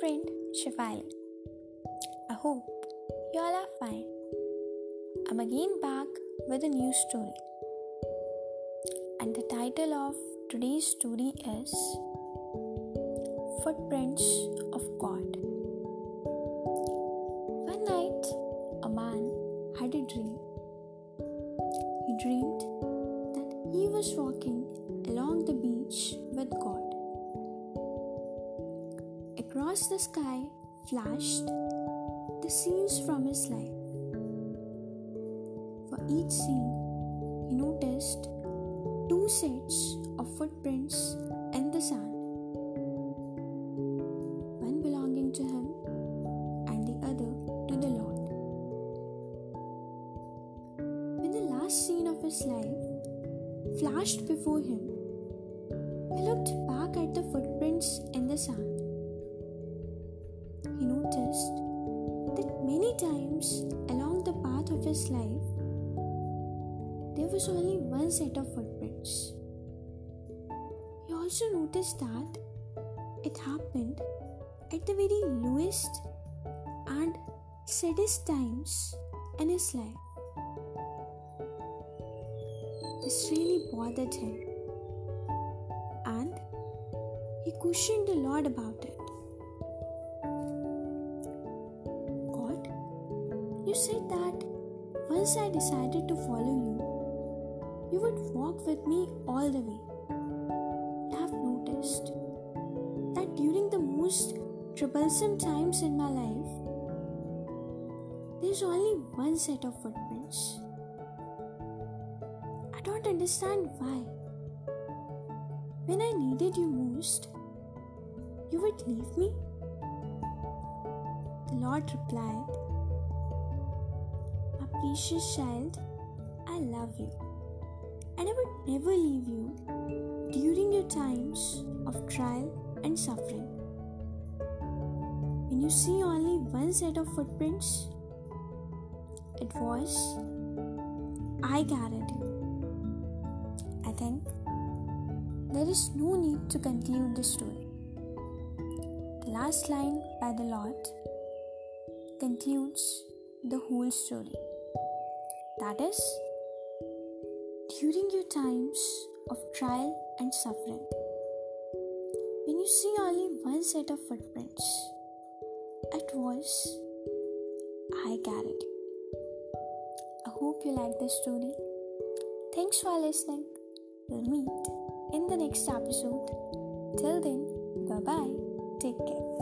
Shefali. I hope you all are fine. I'm again back with a new story. And the title of today's story is Footprints of God. One night, a man had a dream. He dreamed that he was walking along the beach with God. Across the sky flashed the scenes from his life. For each scene, he noticed two sets of footprints in the sand, one belonging to him and the other to the Lord. When the last scene of his life flashed before him, he looked back at the footprints in the sand. His life, there was only one set of footprints. He also noticed that it happened at the very lowest and saddest times in his life. This really bothered him, and he questioned the Lord about it. You said that once I decided to follow you, you would walk with me all the way. I have noticed that during the most troublesome times in my life, there's only one set of footprints. I don't understand why. When I needed you most, you would leave me? The Lord replied, precious child, I love you, and I would never leave you during your times of trial and suffering. When you see only one set of footprints, it was I you. I think there is no need to conclude the story. The last line by the Lord concludes the whole story. That is, during your times of trial and suffering, when you see only one set of footprints, it was I carried. I hope you like this story. Thanks for listening. We'll meet in the next episode. Till then, bye bye. Take care.